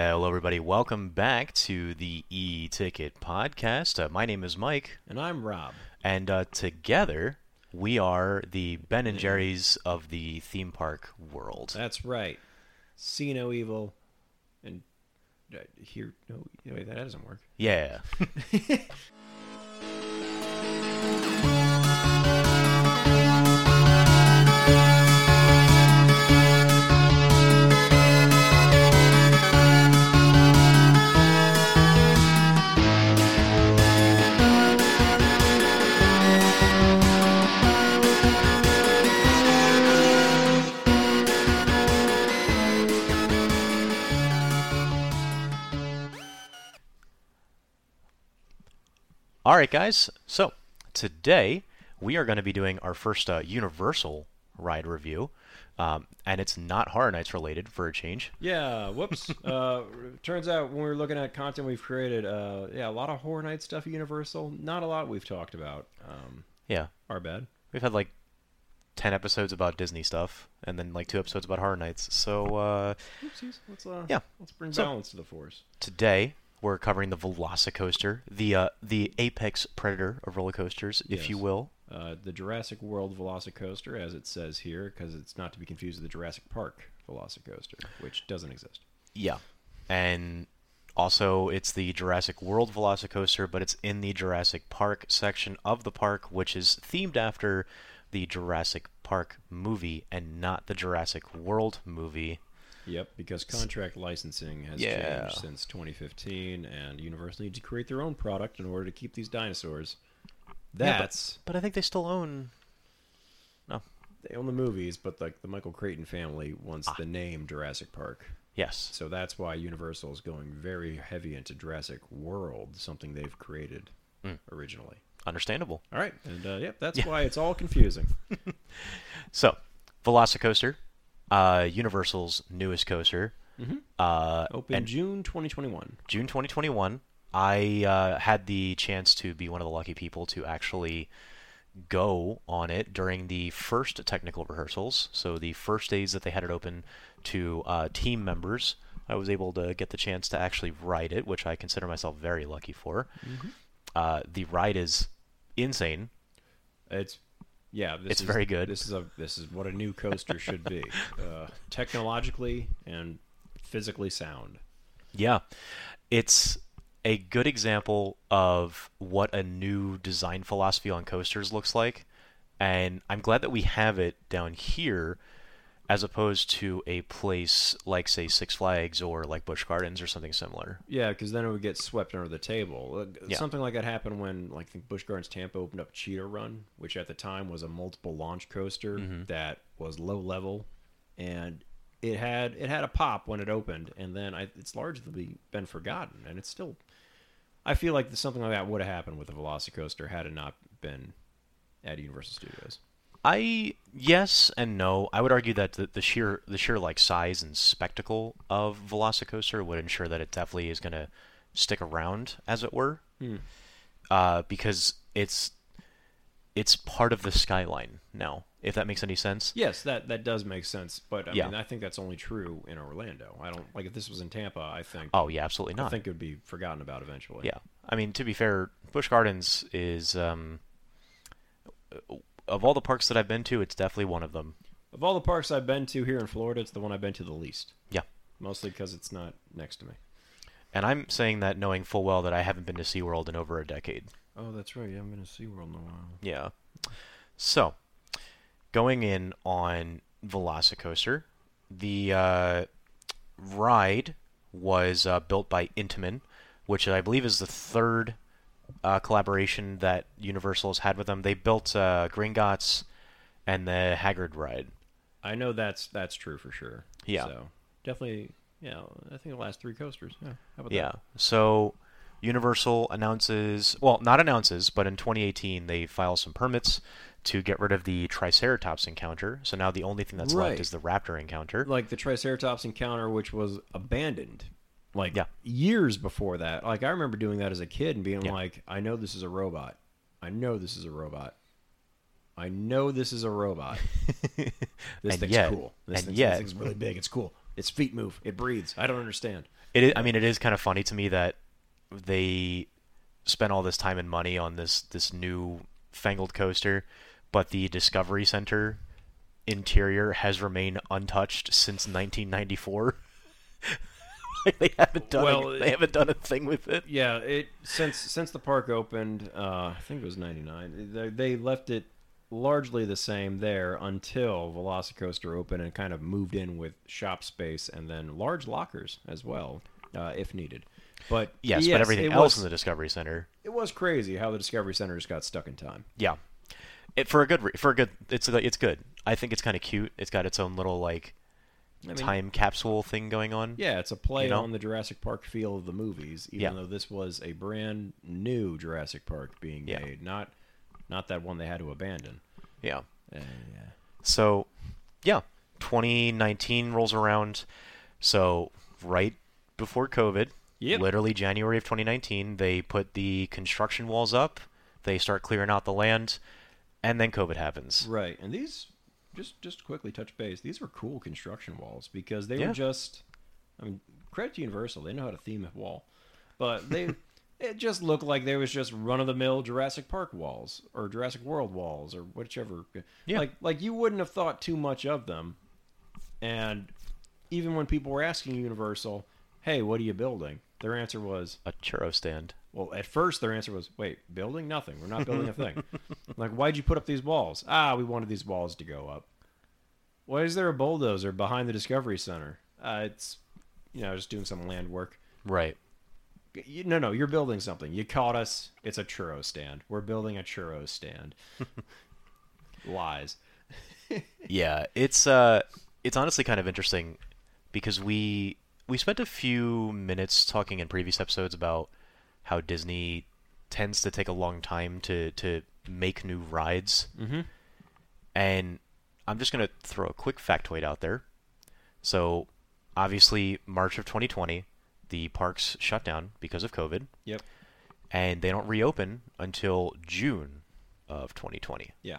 Hello, everybody. Welcome back to the E Ticket Podcast. Uh, my name is Mike, And I'm Rob. and uh, together we are the Ben and Jerry's of the theme park world. That's right. See no evil, and uh, hear no. Wait, that doesn't work. Yeah. All right, guys. So today we are going to be doing our first uh, Universal ride review, um, and it's not Horror Nights related for a change. Yeah. Whoops. uh, turns out when we were looking at content we've created, uh, yeah, a lot of Horror Night stuff. Universal. Not a lot we've talked about. Um, Yeah, our bad. we've had like ten episodes about Disney stuff, and then like two episodes about Horror Nights. So uh, Oopsies. Let's uh, Yeah. Let's bring So- balance to the force. today we're covering the Velocicoaster, the uh, the apex predator of roller coasters, if you will. Uh, the Jurassic World Velocicoaster, as it says here, because it's not to be confused with the Jurassic Park Velocicoaster, which doesn't exist. Yeah, and also it's the Jurassic World Velocicoaster, but it's in the Jurassic Park section of the park, which is themed after the Jurassic Park movie and not the Jurassic World movie. Yep, because contract licensing has Yeah. changed since 2015, and Universal needs to create their own product in order to keep these dinosaurs. Yeah, but- That's But I think they still own. No. they own the movies, but like the Michael Crichton family wants Ah. the name Jurassic Park, Yes. so that's why Universal is going very heavy into Jurassic World, something they've created Mm. originally. Understandable. All right, and uh, yep, that's Yeah. why it's all confusing. So, Velocicoaster, uh, Universal's newest coaster. Mhm. Uh, Open June 2021. June 2021, I uh, had the chance to be one of the lucky people to actually go on it during the first technical rehearsals. So the first days that they had it open to uh, team members, I was able to get the chance to actually ride it, which I consider myself very lucky for. Uh, the ride is insane. It's yeah, this It's is, very good. This is a this is what a new coaster should be, uh, technologically and physically sound. Yeah, it's a good example of what a new design philosophy on coasters looks like, and I'm glad that we have it down here, as opposed to a place like say Six Flags or like Busch Gardens or something similar. Yeah, because then it would get swept under the table. Uh, Yeah. Something like that happened when, like, I think Busch Gardens Tampa opened up Cheetah Hunt, which at the time was a multiple launch coaster Mm-hmm. that was low level, and it had it had a pop when it opened, and then I, it's largely been forgotten, and it's still. I feel like something like that would have happened with the Velocicoaster had it not been at Universal Studios. I yes and no. I would argue that the, the sheer the sheer like size and spectacle of Velocicoaster would ensure that it definitely is going to stick around, as it were, Hmm. uh, because it's it's part of the skyline now. If that makes any sense. Yes, that that does make sense, but I Yeah. mean, I think that's only true in Orlando. I don't like if this was in Tampa. I think Oh yeah, absolutely not. I think it would be forgotten about eventually. Yeah, I mean to be fair, Busch Gardens is um, of all the parks that I've been to, it's definitely one of them. Of all the parks I've been to here in Florida, it's the one I've been to the least. Yeah. Mostly because it's not next to me. And I'm saying that knowing full well that I haven't been to SeaWorld in over a decade. Oh, that's right. You haven't been to SeaWorld in a while. Yeah. So, going in on Velocicoaster, the uh, ride was uh, built by Intamin, which I believe is the third uh, collaboration that Universal has had with them. They built uh, Gringotts and the Hagrid ride. I know that's that's true for sure. Yeah. So definitely, yeah. I think the last three coasters. Yeah. How about Yeah. So Universal announces, well, not announces, but in 2018 they file some permits to get rid of the Triceratops encounter. So now the only thing that's Right. left is the Raptor encounter. Like the Triceratops encounter, which was abandoned. Like Yeah. years before that. Like I remember doing that as a kid and being Yeah. like, I know this is a robot. I know this is a robot. I know this is a robot. This And thing's yet- cool. This, and thing's, yet- this thing's really big. It's cool. Its feet move. It breathes. I don't understand. It is, I mean, it is kind of funny to me that they spent all this time and money on this this new fangled coaster, but the Discovery Center interior has remained untouched since 1994. they haven't done Well, a, they haven't done a thing with it. Yeah, it since since the park opened, uh, I think it was '99. They, they left it largely the same there until Velocicoaster opened and kind of moved in with shop space and then large lockers as well, uh, if needed. But Yes, but everything else was, in the Discovery Center, it was crazy how the Discovery Center just got stuck in time. yeah, it for a good for a good it's it's good. I think it's kind of cute. It's got its own little like I mean, time capsule thing going on. Yeah, it's a play You know? on the Jurassic Park feel of the movies, even Yeah. though this was a brand new Jurassic Park being Yeah. made, not not that one they had to abandon. yeah. Uh, yeah. So, yeah, 2019 rolls around. So, right before COVID, Yep. literally January of 2019, they put the construction walls up. They start clearing out the land, and then COVID happens. Right, and these just just quickly touch base. These were cool construction walls because they Yeah. were just. I mean, credit to Universal. They know how to theme a wall, but they. It just looked like there was just run of the mill Jurassic Park walls or Jurassic World walls or whichever. Yeah. Like like you wouldn't have thought too much of them, and even when people were asking Universal, "Hey, what are you building?" Their answer was, A churro stand. well, at first their answer was, "Wait, building nothing. We're not building a thing." like, why'd you put up these walls? Ah, we wanted these walls to go up. Why is there a bulldozer behind the Discovery Center? Uh, it's, you know, just doing some land work. Right. You, no, no, you're building something. You caught us. It's a churro stand. We're building a churro stand. Lies. Yeah, it's uh, it's honestly kind of interesting because we we spent a few minutes talking in previous episodes about how Disney tends to take a long time to to make new rides. Mm-hmm. And I'm just going to throw a quick factoid out there. So, obviously, March of 2020, the parks shut down because of COVID, Yep. and they don't reopen until June of 2020. Yeah.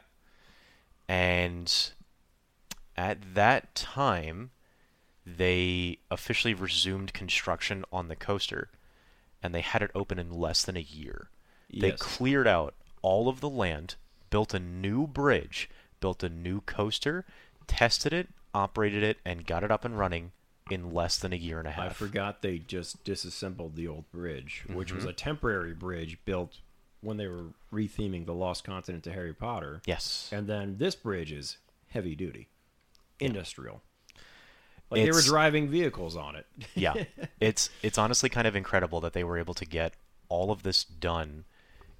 And at that time, they officially resumed construction on the coaster, and they had it open in less than a year. They cleared out all of the land, built a new bridge, built a new coaster, tested it, operated it, and got it up and running in less than a year and a half. I forgot they just disassembled the old bridge, which Mm-hmm. was a temporary bridge built when they were retheming the Lost Continent to Harry Potter. Yes. And then this bridge is heavy duty, industrial. Like they were driving vehicles on it. yeah it's it's honestly kind of incredible that they were able to get all of this done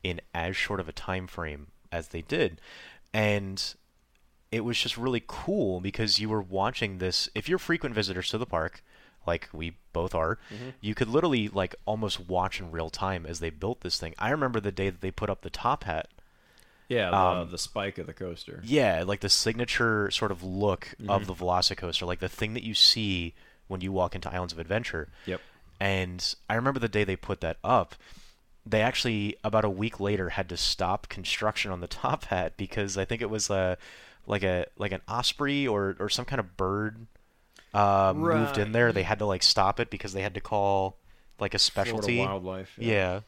in as short of a time frame as they did and it was just really cool because you were watching this if you're frequent visitors to the park like we both are you could literally like almost watch in real time as they built this thing i remember the day that they put up the top hat yeah, the, Um, the spike of the coaster. yeah, like the signature sort of look Mm-hmm. of the Velocicoaster, like the thing that you see when you walk into Islands of Adventure. Yep. And I remember the day they put that up, they actually about a week later had to stop construction on the top hat because I think it was a like a like an osprey or or some kind of bird uh, moved in there. They had to like stop it because they had to call like a specialty. wildlife. Yeah,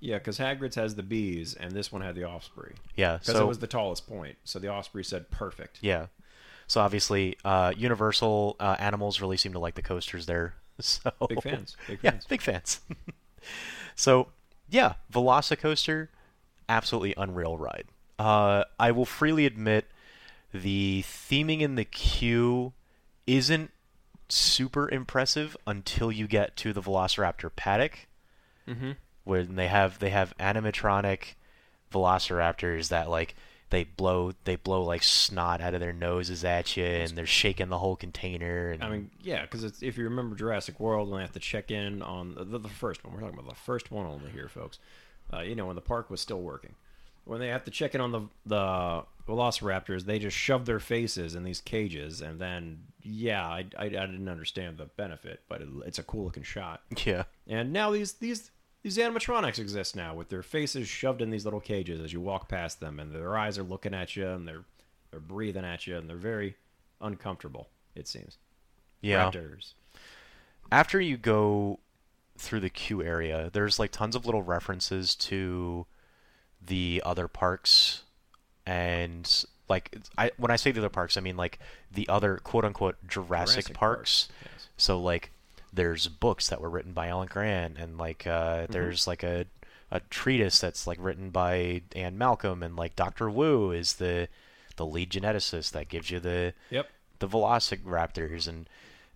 Yeah, because Hagrid's has the bees, and this one had the osprey. yeah. Because So it was the tallest point. So the osprey said, perfect. Yeah. So obviously, uh, Universal uh, animals really seem to like the coasters there. So Big fans. Big yeah, fans. big fans. So yeah, Velocicoaster, absolutely unreal ride. Uh, I will freely admit the theming in the queue isn't super impressive until you get to the Velociraptor paddock Mm-hmm. when they have they have animatronic velociraptors that like they blow they blow like snot out of their noses at you and they're shaking the whole container and I mean, yeah, because if you remember Jurassic World, when they have to check in on the, the first one. We're talking about the first one only here, folks. Uh, you know, when the park was still working, when they have to check in on the the Velociraptors, they just shove their faces in these cages, and then yeah, I, I, I didn't understand the benefit, but it, it's a cool looking shot. yeah And now these these these animatronics exist now with their faces shoved in these little cages as you walk past them, and their eyes are looking at you, and they're they're breathing at you, and they're very uncomfortable. It seems. Yeah. Raptors. after you go through the queue area, there's like tons of little references to the other parks, and like I when I say the other parks, I mean like the other quote unquote Jurassic, Jurassic parks. Yes. So like there's books that were written by Alan Grant, and like uh, Mm-hmm. there's like a a treatise that's like written by Ian Malcolm, and like Doctor Wu is the the lead geneticist that gives you the Yep. the Velociraptors, and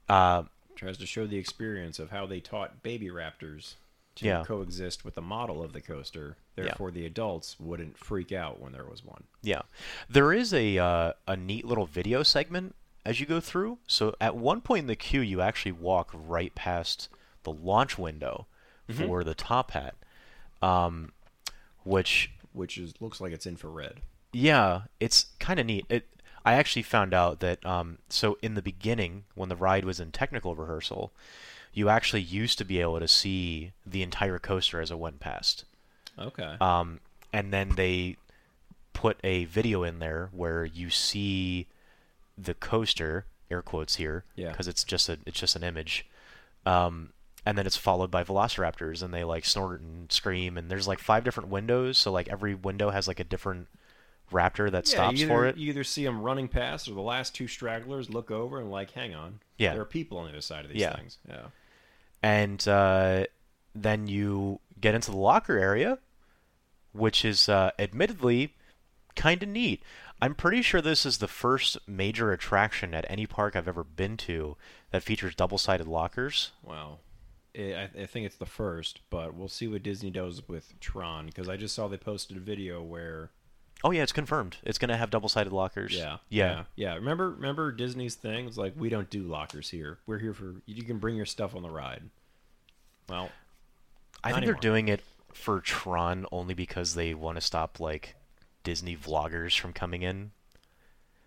uh, Tries to show the experience of how they taught baby raptors to Yeah. coexist with the model of the coaster. Therefore, the adults wouldn't freak out when there was one. Yeah, there is a uh, a neat little video segment as you go through. So at one point in the queue, you actually walk right past the launch window for the top hat, um, which Which is looks like it's infrared. yeah, it's kind of neat. It I actually found out that um, so in the beginning when the ride was in technical rehearsal, you actually used to be able to see the entire coaster as it went past. Okay. Um, and then they put a video in there where you see the coaster, air quotes here, Yeah. because it's just a it's just an image. Um, and then it's followed by velociraptors, and they like snort and scream. And there's like five different windows, so like every window has like a different raptor that yeah, stops you for it. You either see them running past, or the last two stragglers look over and like, hang on, Yeah. there are people on the other side of these Yeah. things. Yeah. and uh, then you get into the locker area, which is uh, admittedly kind of neat. I'm pretty sure this is the first major attraction at any park I've ever been to that features double-sided lockers. Wow. I, I think it's the first, but we'll see what Disney does with Tron because I just saw they posted a video where Oh yeah, it's confirmed. It's gonna have double-sided lockers. yeah, yeah, yeah. Remember, remember Disney's thing? It's like we don't do lockers here. We're here for you can bring your stuff on the ride. Well, I think they're doing it for Tron only because they want to stop like Disney vloggers from coming in.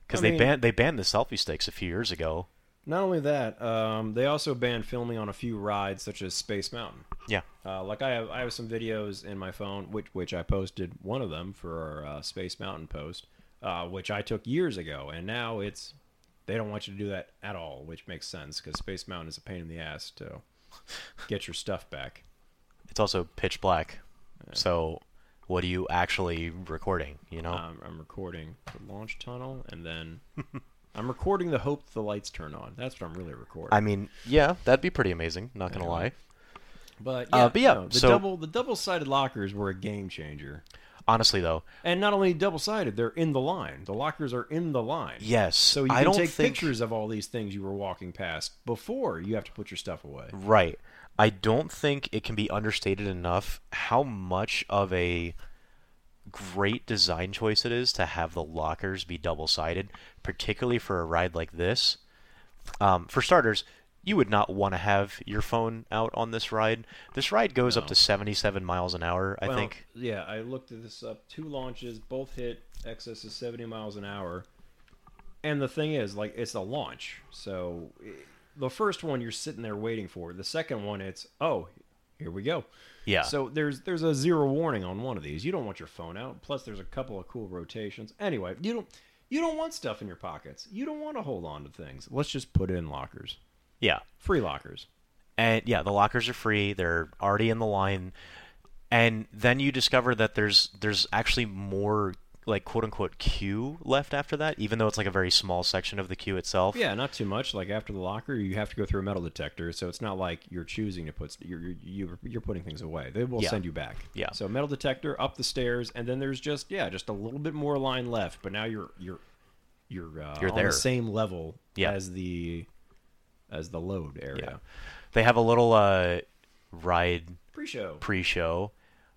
Because they mean- banned they banned the selfie sticks a few years ago. not only that, um, they also banned filming on a few rides such as Space Mountain. Yeah. Uh, like I have, I have some videos in my phone, which which I posted one of them for our uh, Space Mountain post, uh, which I took years ago, and now it's they don't want you to do that at all, which makes sense because Space Mountain is a pain in the ass to get your stuff back. It's also pitch black. So what are you actually recording, you know? Um, I'm recording the launch tunnel, and then I'm recording the hope the lights turn on. That's what I'm really recording. I mean, yeah, that'd be pretty amazing, not going to Anyway. lie. but uh, yeah, but yeah, no, the so- double the double sided lockers were a game changer. Honestly though, And not only double sided, they're in the line. The lockers are in the line. yes. So you I can don't take think pictures of all these things you were walking past before you have to put your stuff away. Right. I don't think it can be understated enough how much of a great design choice it is to have the lockers be double sided, particularly for a ride like this. Um, for starters, you would not want to have your phone out on this ride. This ride goes up to 77 miles an hour, I Well, think. Yeah, I looked this up. Two launches, both hit excess of 70 miles an hour. And the thing is, like, it's a launch. So the first one you're sitting there waiting for. The second one, it's, oh, here we go. Yeah. So there's there's a zero warning on one of these. You don't want your phone out. Plus, there's a couple of cool rotations. Anyway, you don't you don't want stuff in your pockets. You don't want to hold on to things. Let's just put it in lockers, yeah. free lockers. And yeah, the lockers are free. They're already in the line. And then you discover that there's there's actually more like quote unquote queue left after that, even though it's like a very small section of the queue itself. Yeah, not too much. Like after the locker, you have to go through a metal detector, so it's not like you're choosing to put you're you're, you're, you're putting things away. They will Yeah. send you back. Yeah. So metal detector up the stairs, and then there's just yeah, just a little bit more line left. But now you're you're you're uh, You're on there. the same level Yeah. as the as the load area. Yeah. They have a little uh, ride Pre-show. pre-show,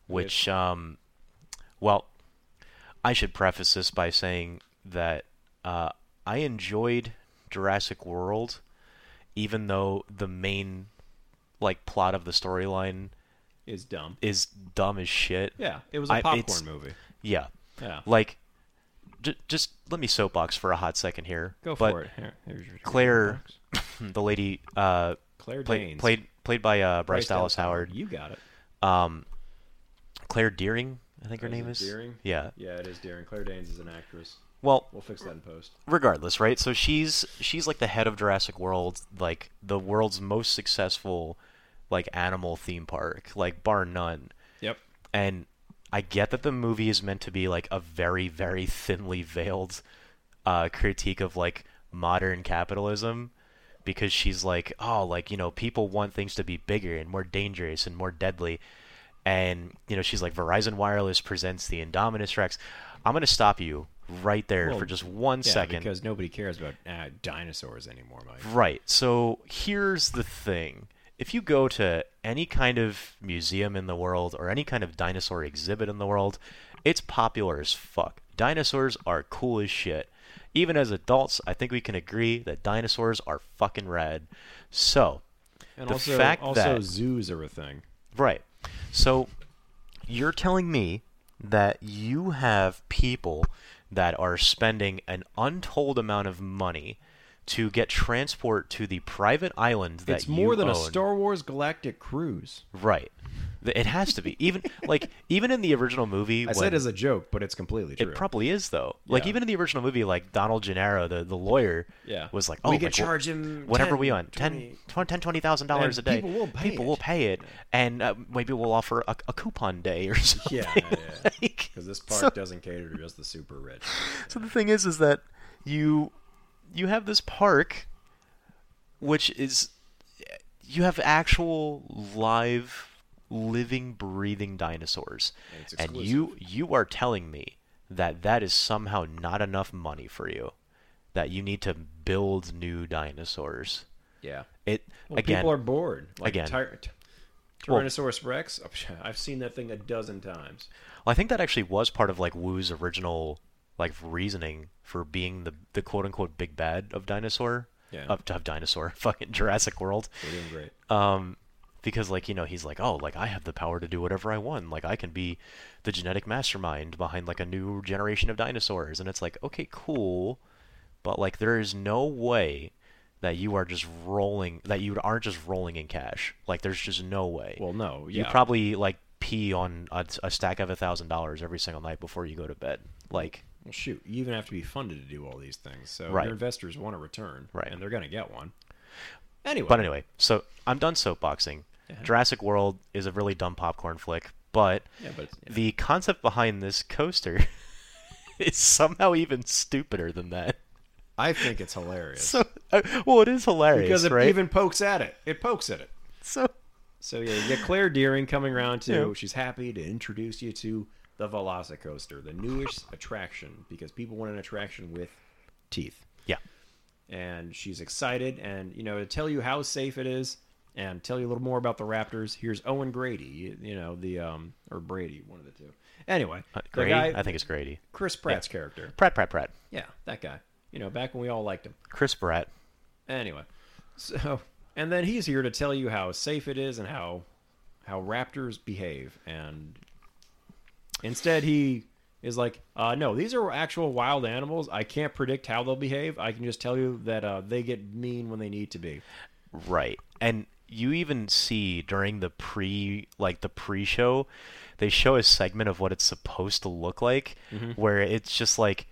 which um, well, I should preface this by saying that uh, I enjoyed Jurassic World, even though the main like plot of the storyline is dumb. is dumb as shit. Yeah, it was a popcorn it's- movie. Yeah. Yeah. Like, j- just let me soapbox for a hot second here. Go but for it. Here, here's your Claire, the lady, uh, Claire play, Danes. played played by uh, Bryce, Dallas Dallas Howard. You got it. Um, Claire Dearing, I think her name is Dearing? Yeah. Yeah, it is Darren. Claire Danes is an actress. Well, We'll fix that in post. regardless, right? So she's she's like the head of Jurassic World, like the world's most successful like animal theme park, like bar none. Yep. And I get that the movie is meant to be like a very very thinly veiled uh, critique of like modern capitalism because she's like, oh, like you know, people want things to be bigger and more dangerous and more deadly. And you know, she's like, Verizon Wireless presents the Indominus Rex. I'm gonna stop you right there Well, for just one Yeah, second. because nobody cares about uh, dinosaurs anymore, Mike. Right. So here's the thing. If you go to any kind of museum in the world or any kind of dinosaur exhibit in the world, it's popular as fuck. Dinosaurs are cool as shit. Even as adults, I think we can agree that dinosaurs are fucking rad. So, And The also, fact also that- zoos are a thing. Right. So you're telling me that you have people that are spending an untold amount of money to get transport to the private island that It's more you than a. Star Wars Galactic Cruise. Right. It has to be. Even like even in the original movie I when said as a joke, but it's completely true. it probably is though. Like Yeah. even in the original movie, like Donald Gennaro, the, the lawyer, Yeah. was like, "Oh, We like, could well, charge him whatever 10, we want, 20 10, 10 20 thousand dollars a day. people will pay People it. will pay it, and uh, maybe we'll offer a, a coupon day or something. Yeah, yeah, yeah. Like, Because this park so- doesn't cater to just the super rich. So the thing is, is that you you have this park, which is you have actual live, living, breathing dinosaurs, And and you you are telling me that that is somehow not enough money for you, that you need to build new dinosaurs. Yeah. It Well, again. people are bored. Like again. Tyr- t- Well- Tyrannosaurus Rex. I've seen that thing a dozen times. Well, I think that actually was part of like Wu's original like reasoning for being the the quote unquote big bad of dinosaur. Yeah. Of, of dinosaur, fucking Jurassic World. We're doing great. Um, because like you know he's like, oh, like I have the power to do whatever I want. Like I can be the genetic mastermind behind like a new generation of dinosaurs. And it's like, okay, cool, but like there is no way that you are just rolling that you aren't just rolling in cash. Like there's just no way. Well, no. you probably like pee on a, a stack of a thousand dollars every single night before you go to bed. Like Well, shoot. You even have to be funded to do all these things. So Right. your investors want a return. Right. And they're going to get one. Anyway. But anyway, so I'm done soapboxing. Yeah. Jurassic World is a really dumb popcorn flick, but Yeah, but yeah. the concept behind this coaster is somehow even stupider than that. I think it's hilarious. So, uh, well, it is hilarious, because it right? even pokes at it. It pokes at it. So, So yeah, you get Claire Dearing coming around too. Yeah. She's happy to introduce you to the Velocicoaster, the newest attraction, because people want an attraction with teeth. yeah, And she's excited, and you know to tell you how safe it is, and tell you a little more about the Raptors. Here's Owen Grady, you, you know the um or Brady, one of the two. Anyway, uh, Grady. guy, I think it's Grady. Chris Pratt's character. Pratt, Pratt, Pratt. Yeah, that guy. You know, back when we all liked him. Chris Pratt. Anyway, so and then he's here to tell you how safe it is and how how raptors behave. And instead, he is like, uh, "No, these are actual wild animals. I can't predict how they'll behave. I can just tell you that uh, they get mean when they need to be." Right. And you even see during the pre like the pre-show, they show a segment of what it's supposed to look like Mm-hmm. where it's just like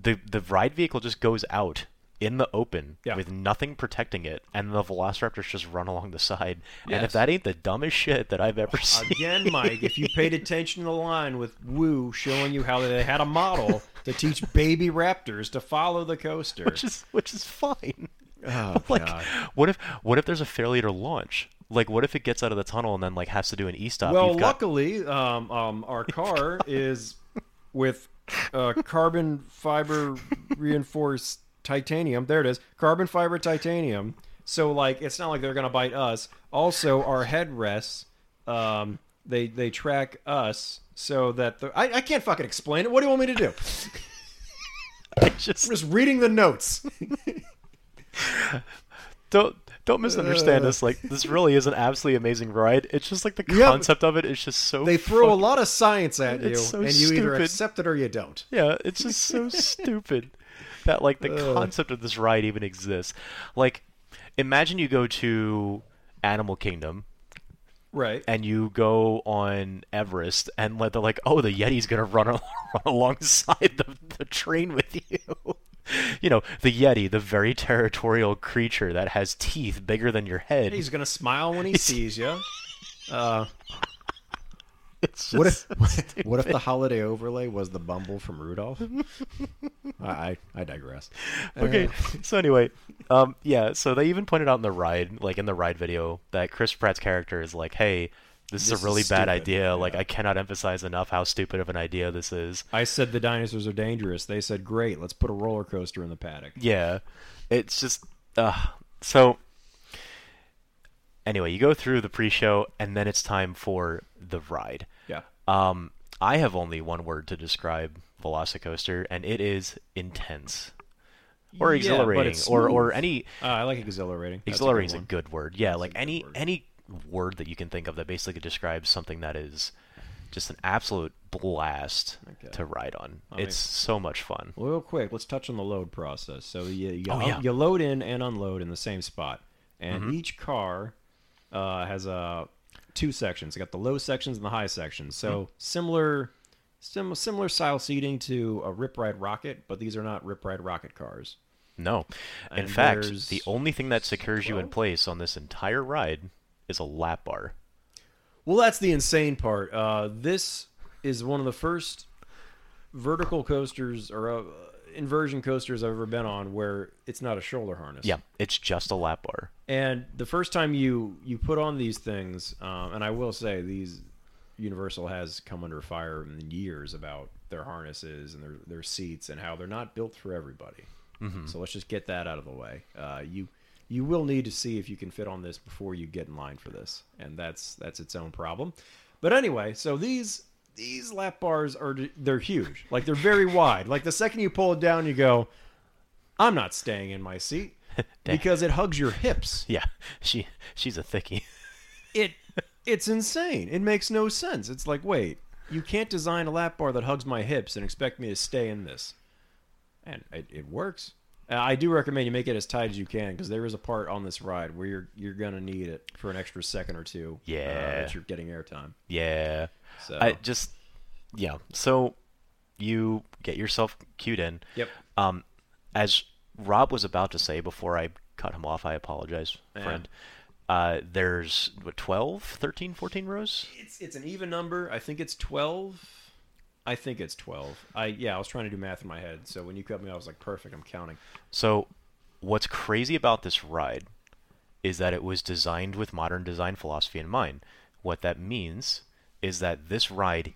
the the ride vehicle just goes out in the open Yeah. with nothing protecting it and the velociraptors just run along the side. And if that ain't the dumbest shit that I've ever seen. Again, Mike, if you paid attention to the line with Wu showing you how they had a model to teach baby raptors to follow the coaster. which is which is fine. Oh, like God. what if what if there's a failure to launch? Like what if it gets out of the tunnel and then like has to do an e-stop? Well, You've got- luckily, um, um, our car is with uh, carbon fiber reinforced titanium. There it is, carbon fiber titanium. So, like, it's not like they're gonna bite us. Also, our headrests, um, they they track us so that the I, I can't fucking explain it. What do you want me to do? I just I'm just reading the notes. don't don't misunderstand Uh. us. Like this really is an absolutely amazing ride. It's just like the concept of it is just so. They throw a lot of science at you, so and you either accept it or you don't. Yeah, it's just so stupid that like the Ugh. concept of this ride even exists. Like, imagine you go to Animal Kingdom Right. and you go on Everest and let they're like, oh, the Yeti's gonna run, al- run alongside the the train with you. You know, the Yeti, the very territorial creature that has teeth bigger than your head. He's gonna smile when he sees you. Uh, It's what just if what if the holiday overlay was the Bumble from Rudolph? I I, I digress. okay. Uh, So anyway, um, yeah. So they even pointed out in the ride, like in the ride video, that Chris Pratt's character is like, "Hey, this, This is is a really bad stupid." idea. Like, I cannot emphasize enough how stupid of an idea this is." I said the dinosaurs are dangerous. They said, "Great, let's put a roller coaster in the paddock." Yeah, it's just uh, so. Anyway, you go through the pre-show, and then it's time for the ride. Yeah. Um, I have only one word to describe Velocicoaster, and it is intense, or exhilarating, it's or or any Uh, I like exhilarating. That's exhilarating is a good word. Yeah, That's like any word. any word that you can think of that basically describes something that is just an absolute blast Okay. to ride on. I mean- it's so much fun. Real quick, let's touch on the load process. So you you, Oh, yeah. you load in and unload in the same spot, and Mhm. each car uh, has uh, two sections. Got the low sections and the high sections. So Mm-hmm. similar, sim- similar style seating to a Rip Ride Rockit, but these are not Rip Ride Rockit cars. No. In And fact, the only thing that secures you in place on this entire ride is a lap bar. Well, that's the insane part. Uh, this is one of the first vertical coasters or uh, inversion coasters I've ever been on where it's not a shoulder harness. Yeah, it's just a lap bar. And the first time you you put on these things, um, and I will say these Universal has come under fire in years about their harnesses and their their seats and how they're not built for everybody. Mhm. So let's just get that out of the way. Uh, you you will need to see if you can fit on this before you get in line for this, and that's that's its own problem. But anyway, so these these lap bars are they're huge, like they're very wide. Like the second you pull it down, you go, "I'm not staying in my seat." because it hugs your hips. Yeah, she she's a thickie. It it's insane. It makes no sense. It's like, wait, you can't design a lap bar that hugs my hips and expect me to stay in this. And it, it works. Uh, I do recommend you make it as tight as you can because there is a part on this ride where you're you're gonna need it for an extra second or two. uh, Yeah. that you're getting airtime. Yeah. So I just yeah. So you get yourself cued in. yep. Um, as Rob was about to say before I cut him off, I apologize, friend. Uh, there's what 12, 13, 14 rows? It's it's an even number. I think it's twelve. I think it's twelve. I yeah. I was trying to do math in my head. So when you cut me, I was like, perfect. I'm counting. So, what's crazy about this ride is that it was designed with modern design philosophy in mind. What that means is that this ride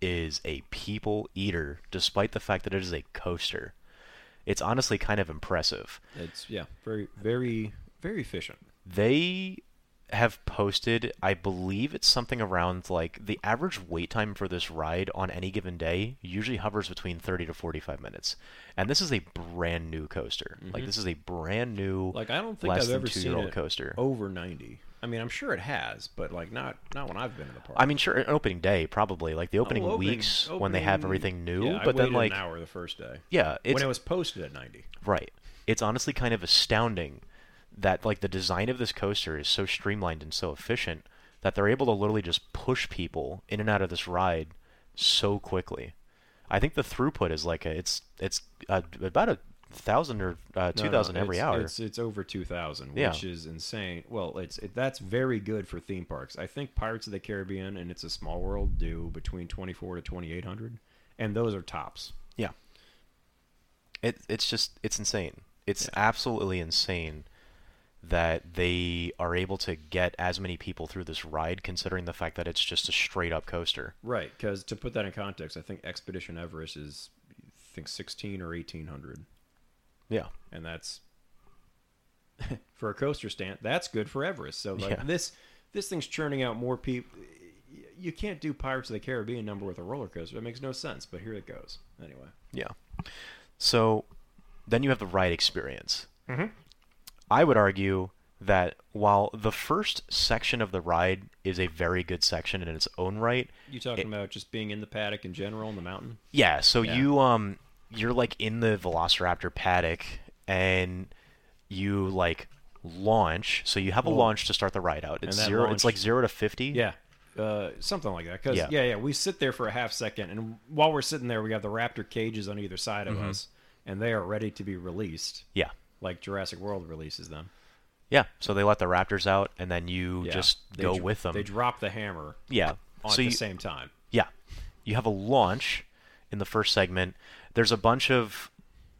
is a people eater, despite the fact that it is a coaster. It's honestly kind of impressive. It's yeah, very very very efficient. They have posted, I believe it's something around like the average wait time for this ride on any given day usually hovers between 30 to 45 minutes. And this is a brand new coaster. Like Mhm. this is a brand new Like I don't think I've ever seen it coaster. over ninety. I mean, I'm sure it has, but like not not when I've been in the park. I mean, sure, an opening day probably like the opening Oh, weeks when they have everything new, yeah, but then like an hour the first day yeah, when it was posted at ninety. right. It's honestly kind of astounding that like the design of this coaster is so streamlined and so efficient that they're able to literally just push people in and out of this ride so quickly. I think the throughput is like a, it's it's uh, about a thousand or uh, No, two no, every it's, hour. It's it's over two thousand, Yeah. which is insane. Well, it's it, that's very good for theme parks. I think Pirates of the Caribbean and It's a Small World do between twenty four to twenty eight hundred, and those are tops. Yeah. It it's just it's insane. It's Yeah. absolutely insane that they are able to get as many people through this ride considering the fact that it's just a straight up coaster. Right, because to put that in context, I think Expedition Everest is I think sixteen or eighteen hundred. Yeah. and that's for a coaster stand. That's good for Everest. So like Yeah. this, this thing's churning out more people. You can't do Pirates of the Caribbean number with a roller coaster. It makes no sense. But here it goes. Anyway. Yeah. So then you have the ride experience. Mhm. I would argue that while the first section of the ride is a very good section in its own right, You talking It- about just being in the paddock in general in the mountain? Yeah, so Yeah. you um you're like in the Velociraptor paddock and you like launch. So you have a Well, launch to start the ride out. It's zero it's like 0 to 50. Yeah. uh, something like that. Because Yeah. yeah. yeah, we sit there for a half second, and while we're sitting there, we have the raptor cages on either side Mm-hmm. of us, and they are ready to be released, Yeah. Like Jurassic World releases them. Yeah. So they let the raptors out, and then you Yeah. just go dr- with them. They drop the hammer yeah. so at you, the same time. Yeah. You have a launch in the first segment. There's a bunch of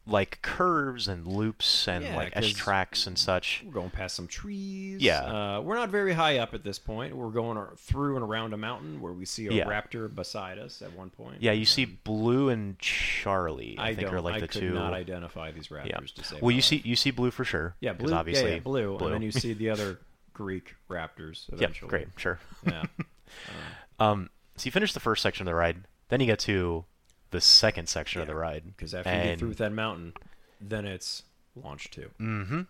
like curves and loops and Yeah, like S tracks and such. We're going past some trees. Yeah. uh, we're not very high up at this point. We're going through and around a mountain where we see a Yeah. raptor beside us at one point. Yeah, you see Blue and Charlie. I, I, think are like I the could two. not identify these raptors yeah. to say Well, you life. see you see Blue for sure. Yeah, blue. Obviously, yeah, yeah, blue, and then you see the other Greek raptors. yeah, Eventually. great, sure. Yeah, Um, so you finish the first section of the ride, then you get to the second section of the ride. because after you get through with that mountain, then it's launch two. Mm.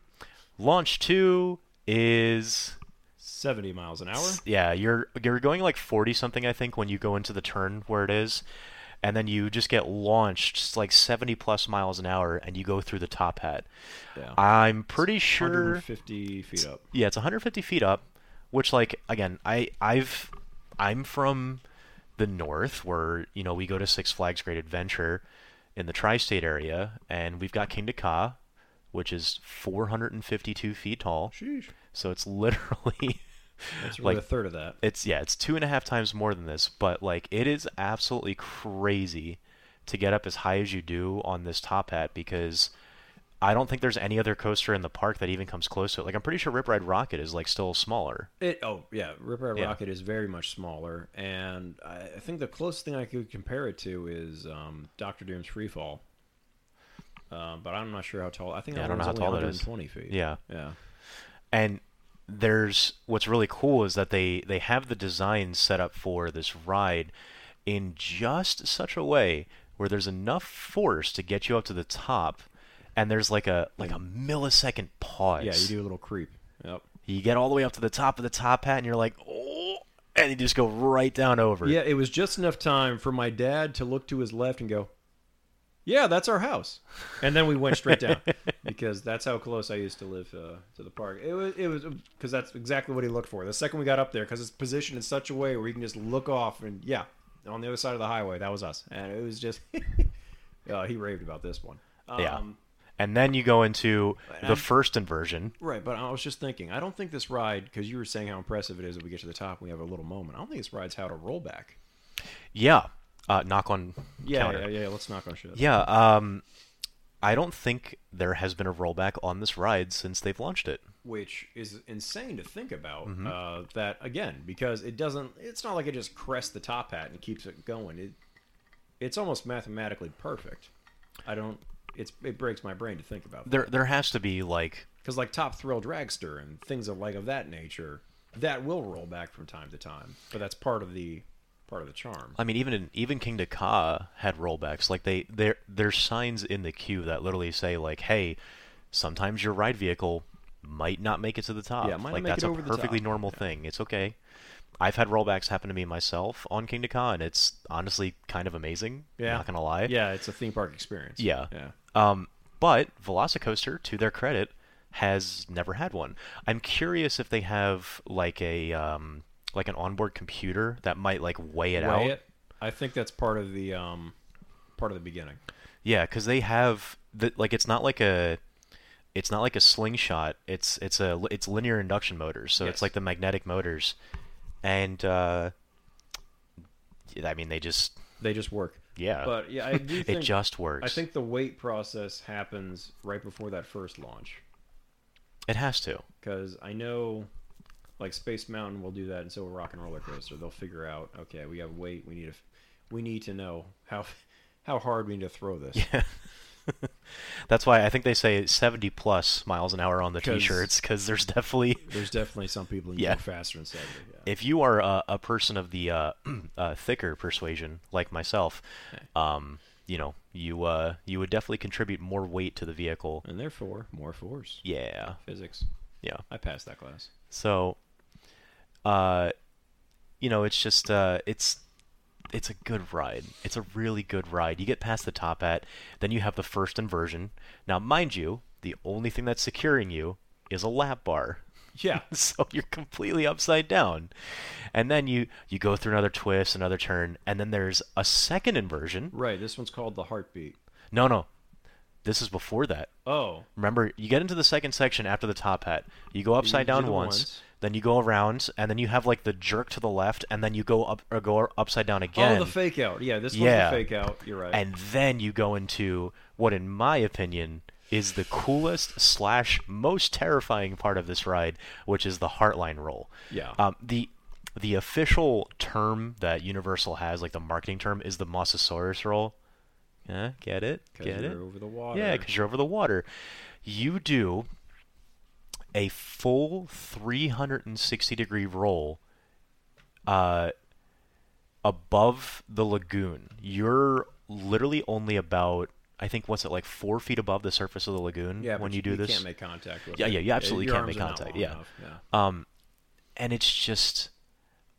launch two is Seventy miles an hour. yeah, you're you're going like 40 something I think when you go into the turn where it is. And then you just get launched like 70 plus miles an hour and you go through the top hat. Yeah, I'm pretty sure 150 feet up. yeah, it's 150 feet up, which like again, I I've I'm from the north where you know we go to Six Flags Great Adventure in the tri-state area, and we've got Kingda Ka, which is 452 feet tall. Sheesh. So it's literally That's really Like- a third of that. it's yeah, it's two and a half times more than this, but like it is absolutely crazy to get up as high as you do on this top hat because I don't think there's any other coaster in the park that even comes close to it. Like I'm pretty sure Rip Ride Rockit is like still smaller. It, oh yeah, Rip Ride Yeah. Rockit is very much smaller, and I, I think the closest thing I could compare it to is um, Doctor Doom's Free Fall. Um, but I'm not sure how tall. I think Yeah, I don't know how tall that is. 120 feet. Yeah. yeah. And there's what's really cool is that they they have the design set up for this ride in just such a way where there's enough force to get you up to the top and there's like a like a millisecond pause. Yeah, you do a little creep. Yep. You get all the way up to the top of the top hat and you're like, "Oh," and you just go right down over. Yeah, it was just enough time for my dad to look to his left and go, "Yeah, that's our house," and then we went straight down because that's how close I used to live uh, to the park. It was it was because that's exactly what he looked for. The second we got up there, because it's positioned in such a way where you can just look off and yeah, on the other side of the highway, that was us, and it was just uh, he raved about this one. Yeah. And then you go into And the I'm- first inversion. Right, but I was just thinking, I don't think this ride, because you were saying how impressive it is that we get to the top and we have a little moment. I don't think this ride's how to roll back. Yeah. Uh, knock on Yeah, counter. yeah, yeah. Let's knock on shit. Yeah, um, I don't think there has been a rollback on this ride since they've launched it. which is insane to think about. Mm-hmm. Uh, that again, because it doesn't. It's not like it just crests the top hat and keeps it going. It, it's almost mathematically perfect. I don't. It's it breaks my brain to think about. There, there has to be like, because like Top Thrill Dragster and things of like of that nature, that will roll back from time to time. But that's part of the part of the charm. I mean, even in, even Kingda Ka had rollbacks. Like they, there, there's signs in the queue that literally say like, "Hey, sometimes your ride vehicle might not make it to the top. Yeah, might like make that's it a perfectly normal thing. It's okay." I've had rollbacks happen to me myself on Kingda Ka, and it's honestly kind of amazing. Yeah. not gonna lie. Yeah, it's a theme park experience. Yeah. yeah. Um, but Velocicoaster, to their credit, has never had one. I'm curious if they have like a um, like an onboard computer that might like weigh it out. It. I think that's part of the um, part of the beginning. Yeah, because they have the like it's not like a it's not like a slingshot. It's it's a it's linear induction motors, so Yes. it's like the magnetic motors, and uh, I mean they just They just work. Yeah But yeah, I do it think just works. I think the wait process happens right before that first launch it has to. because I know, like Space Mountain will do that, and so will Rock and Roller Coaster. They'll figure out, okay, we have weight. We need to, we need to know how how hard we need to throw this. That's why I think they say 70 plus miles an hour on the 'Cause- t-shirts because there's definitely There's definitely some people who Yeah. go faster than seventy. Yeah. if you are a, a person of the uh, uh, thicker persuasion like myself, um, you know you uh, you would definitely contribute more weight to the vehicle. and therefore more force. Yeah, Physics. yeah. I passed that class. So, uh, you know, it's just uh, it's it's a good ride. It's a really good ride. You get past the top hat, then you have the first inversion. Now, mind you, the only thing that's securing you is a lap bar. Yeah. so you're completely upside down. and then you you go through another twist, another turn, and then there's a second inversion. Right. This one's called the heartbeat. No, no, this is before that. Oh. Remember, you get into the second section after the top hat. You go upside do down once, ones. Then you go around, and then you have like the jerk to the left, and then you go up or go upside down again. Oh, the fake out. Yeah, this Yeah. one's the fake out. You're right. and then you go into what, in my opinion, is the coolest slash most terrifying part of this ride, which is the Heartline roll. Yeah. Um, the the official term that Universal has, like the marketing term, is the Mosasaurus roll. Yeah, get it? Get you're it? over the water. Yeah, because you're over the water. You do a full 360 degree roll uh, above the lagoon. You're literally only about, I think, what's it like, four feet above the surface of the lagoon yeah, when but you do this. You can't make contact with Yeah, it. yeah, you absolutely your can't make contact, yeah. yeah. Um, and it's just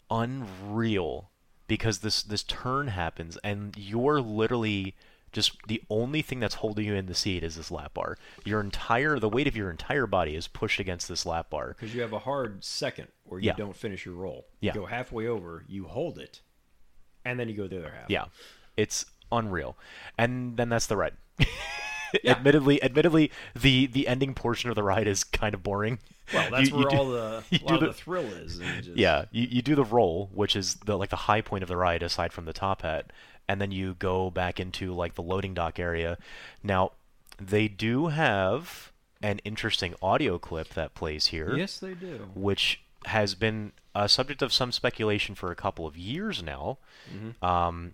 unreal because this this turn happens and you're literally just the only thing that's holding you in the seat is this lap bar. Your entire the weight of your entire body is pushed against this lap bar. Because you have a hard second where you Yeah. don't finish your roll. Yeah. You go halfway over, you hold it, and then you go the other half. Yeah, it's unreal. And then that's the ride. Yeah. admittedly, admittedly, the the ending portion of the ride is kind of boring. Well, that's You- you where do- all the you do the- the thrill is. and just- Yeah, you, you do the roll, which is the like the high point of the ride aside from the top hat, and then you go back into like the loading dock area. Now, they do have an interesting audio clip that plays here, Yes, they do. which has been a subject of some speculation for a couple of years now. Mm-hmm. Um,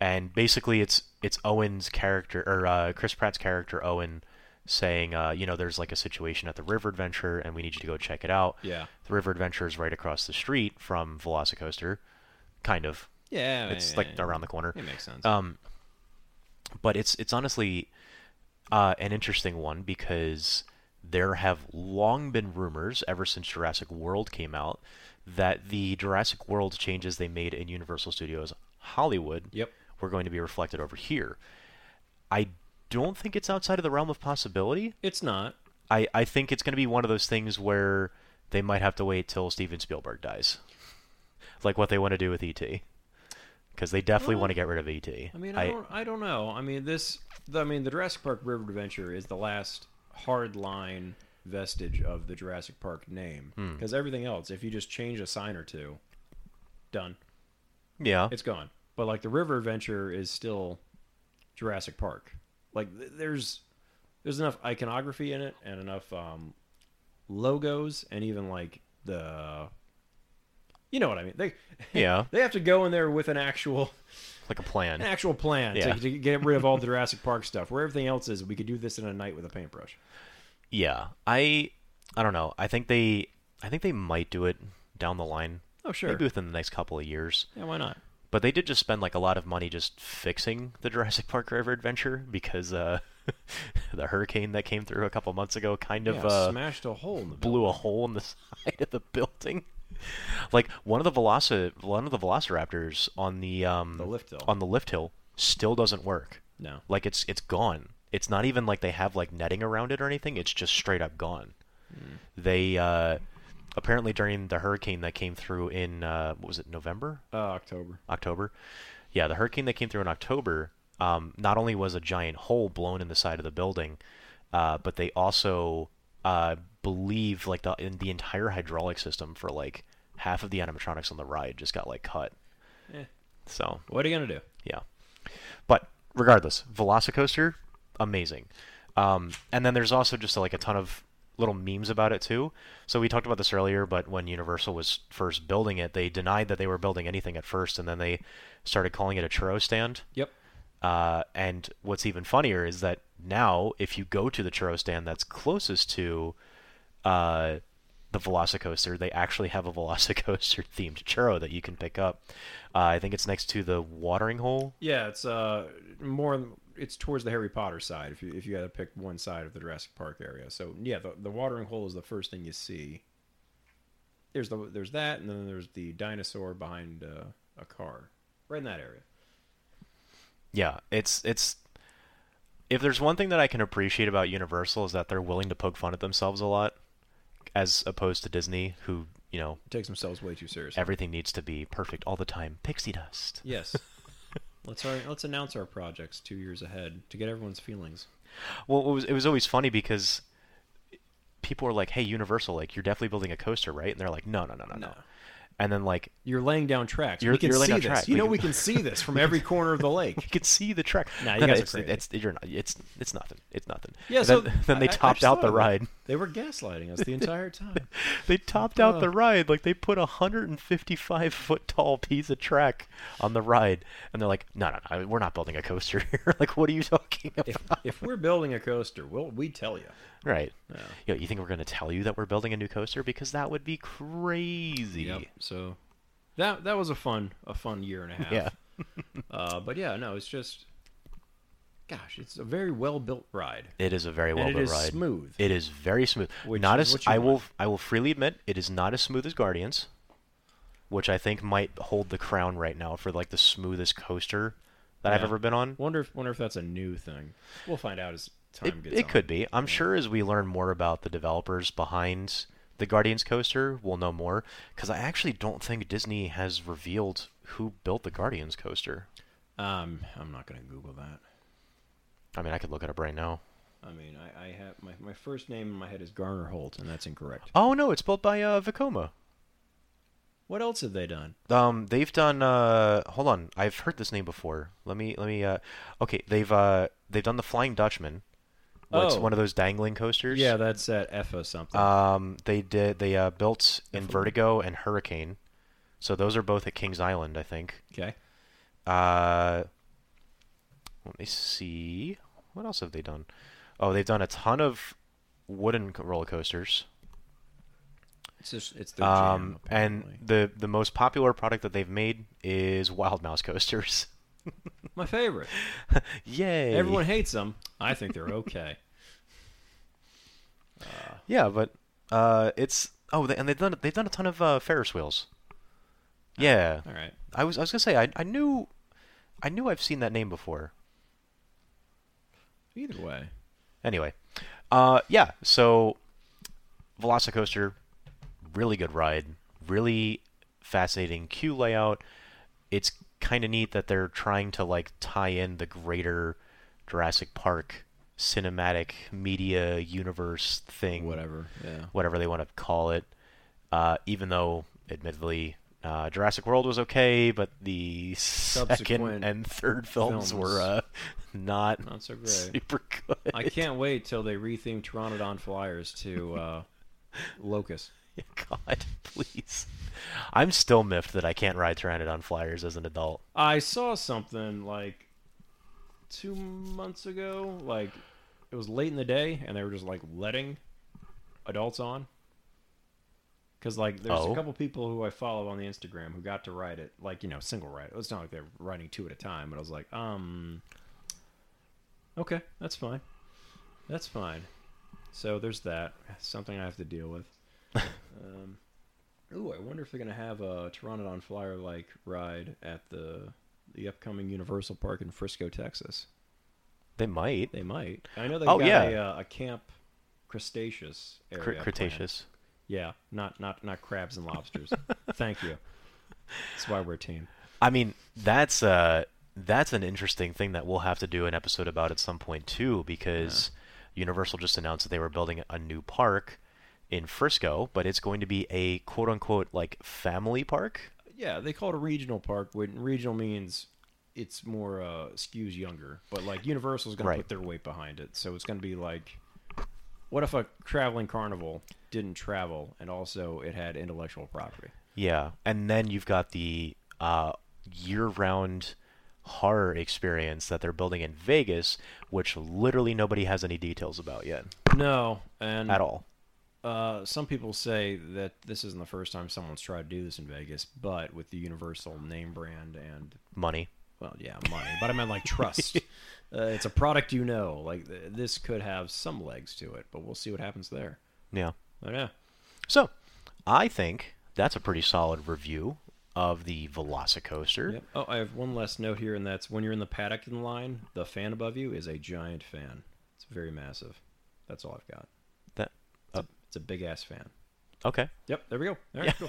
and basically, it's it's Owen's character or uh, Chris Pratt's character Owen saying, uh, you know, there's like a situation at the River Adventure, and we need you to go check it out. Yeah. The River Adventure is right across the street from Velocicoaster, kind of. Yeah, It's yeah, like yeah. around the corner. It makes sense. Um, but it's it's honestly uh, an interesting one because there have long been rumors ever since Jurassic World came out that the Jurassic World changes they made in Universal Studios Hollywood Yep. were going to be reflected over here. I don't think it's outside of the realm of possibility. It's not. I, I think it's going to be one of those things where they might have to wait till Steven Spielberg dies, like what they want to do with ET, because they definitely Well, want to get rid of ET. I mean, I, don't. I don't know. I mean, this. The, I mean, the Jurassic Park River Adventure is the last hard line vestige of the Jurassic Park name. Hmm. Because everything else, if you just change a sign or two, done. yeah, It's gone. But like the River Adventure is still Jurassic Park. Like th- there's there's enough iconography in it and enough um, logos and even like the you know what I mean. They yeah, they have to go in there with an actual like a plan. an actual plan Yeah. to, to get rid of all the Jurassic Park stuff. Where everything else is, we could do this in a night with a paintbrush. Yeah, I I don't know. I think they I think they might do it down the line, Oh sure, maybe within the next couple of years. yeah, why not? But they did just spend like a lot of money just fixing the Jurassic Park River Adventure because uh, the hurricane that came through a couple months ago kind of uh, smashed a hole in the blew a hole in the side of the building. Like one of the Veloci- one of the Velociraptors on the um The lift hill. on the lift hill still doesn't work. No, Like it's it's gone. It's not even like they have like netting around it or anything. It's just straight up gone. They uh, apparently during the hurricane that came through in uh, what was it November uh, October. October? Yeah, the hurricane that came through in October. Um, not only was a giant hole blown in the side of the building, uh, but they also uh, believe like the in the entire hydraulic system for like half of the animatronics on the ride just got like cut. Eh. So What are you gonna do? yeah. But regardless, Velocicoaster, amazing. Um, and then there's also just like a ton of little memes about it too. So we talked about this earlier, but when Universal was first building it, they denied that they were building anything at first, and then they started calling it a churro stand. Yep. Uh, and what's even funnier is that now, if you go to the churro stand that's closest to uh, the Velocicoaster, they actually have a Velocicoaster themed churro that you can pick up. Uh, I think it's next to the watering hole. Yeah, it's uh more. It's towards the Harry Potter side. If you if you had to pick one side of the Jurassic Park area, so yeah, the the watering hole is the first thing you see. There's the there's that, and then there's the dinosaur behind uh, a car, right in that area. Yeah, it's it's if there's one thing that I can appreciate about Universal is that they're willing to poke fun at themselves a lot, as opposed to Disney, who you know, takes themselves way too seriously. everything needs to be perfect all the time. Pixie dust. yes. let's our, let's announce our projects two years ahead to get everyone's feelings. Well, it was it was always funny because people were like, "Hey, Universal, like you're definitely building a coaster, right?" And they're like, "No, no, no, no, no." No. And then like You're laying down tracks. You're- we can you're laying see down this. track. You We know can- we can see this from every corner of the lake. you can see the track. Nah, you No, no, guys are it's, crazy. it's you're not. It's it's nothing. It's nothing. Yeah, And so then, then they I- I topped just out the ride. They were gaslighting us the entire time. They topped out the ride. Like they put a 155 foot tall piece of track on the ride, and they're like, "No, no, no, we're not building a coaster here." like, what are you talking about? if, if we're building a coaster, we'll we tell you. right. Yeah. You, know, you think we're going to tell you that we're building a new coaster because that would be crazy. Yep. So that that was a fun a fun year and a half. Yeah. Uh, but yeah, no, it's just, gosh, it's a very well built ride, It is a very well built is ride. smooth. It is very smooth. Which not is as I will. I will freely admit it is not as smooth as Guardians, which I think might hold the crown right now for like the smoothest coaster that I've ever been on. Wonder if wonder if that's a new thing. We'll find out as time It, gets it on. could be. I'm sure as we learn more about the developers behind the Guardians coaster, we'll know more. Because I actually don't think Disney has revealed who built the Guardians coaster. Um, I'm not gonna Google that. I mean, I could look it up right now. I mean, I, I have my, my first name in my head is Garner Holt, and that's incorrect. Oh no, it's built by uh, Vekoma. What else have they done? Um, they've done. Uh, hold on, I've heard this name before. Let me. Let me. Uh, okay, they've. Uh, they've done the Flying Dutchman. What's Oh. one of those dangling coasters? Yeah, that's at FO something. Um, they did. They uh, built in Vertigo and Hurricane. So those are both at Kings Island, I think. okay. Uh, let me see. What else have they done? Oh, they've done a ton of wooden roller coasters. It's just it's their Um, jam, and the the most popular product that they've made is Wild Mouse coasters. my favorite. Yay! Everyone hates them. I think they're okay. Yeah, but uh, it's oh, they, and they've done they've done a ton of uh, Ferris wheels. Yeah, All right. I was I was gonna say I I knew I knew I've seen that name before. Either way, Anyway, uh, yeah. So, Velocicoaster, really good ride, really fascinating queue layout. It's kind of neat that they're trying to like tie in the greater Jurassic Park cinematic media universe thing, whatever. Yeah. whatever they want to call it. Uh, even though, admittedly, uh, Jurassic World was okay, but the second and third films, films. were uh, not Not so great. super good. I can't wait till they retheme Pteranodon Flyers to uh, Locust. God, please. I'm still miffed that I can't ride Pteranodon Flyers as an adult. I saw something like two months ago. Like it was late in the day, and they were just like letting adults on. Because like there's Oh. a couple people who I follow on the Instagram who got to ride it, like you know single ride. It's not like they're riding two at a time, but I was like, um, okay, that's fine, that's fine. So there's that something I have to deal with. um, ooh, I wonder if they're gonna have a Pteranodon Flyer like ride at the the upcoming Universal Park in Frisco, Texas. They might. They might. I know they Oh, got yeah. a, uh, a camp Crustaceous area. Planned. Cretaceous. Yeah, not not not crabs and lobsters. Thank you. That's why we're a team. I mean, that's uh that's an interesting thing that we'll have to do an episode about at some point too, because Universal just announced that they were building a new park in Frisco, but it's going to be a quote unquote like family park. Yeah, they call it a regional park. When regional means it's more uh, skews younger, but like Universal's going Right. to put their weight behind it. So it's going to be like, what if a traveling carnival didn't travel and also it had intellectual property? Yeah, and then you've got the uh, year-round horror experience that they're building in Vegas, which literally nobody has any details about yet No, and at all. Uh, some people say that this isn't the first time someone's tried to do this in Vegas, but with the Universal name brand and Money. well, yeah, money. but I meant like trust. uh, it's a product you know. Like th- this could have some legs to it, but we'll see what happens there. Yeah. But yeah, So, I think that's a pretty solid review of the Velocicoaster. Yep. Oh, I have one last note here, and that's when you're in the paddock in line, the fan above you is a giant fan. It's very massive. That's all I've got. It's a, big ass fan. Okay. Yep, there we go. All right, cool.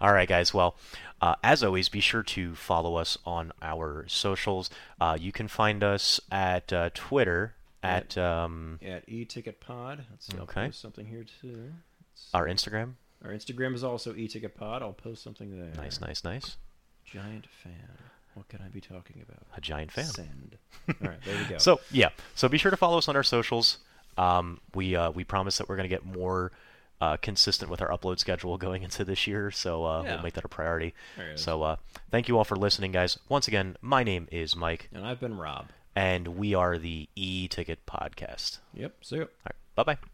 All right, guys. Well, uh, as always, be sure to follow us on our socials. Uh, you can find us at uh, Twitter at um, At eTicket Pod. Let's see, Okay. post something here too. our Instagram. Our Instagram is also eTicket Pod. I'll post something there. Nice, nice, nice. Giant fan. What could I be talking about? A giant fan. Send. All right, there we go. So yeah, so be sure to follow us on our socials. Um, we uh, we promise that we're going to get more uh, consistent with our upload schedule going into this year. So uh, Yeah. we'll make that a priority. There it is. So uh, thank you all for listening, guys. Once again, my name is Mike, and I've been Rob. and we are the E Ticket Podcast. Yep. See you. All right, bye bye.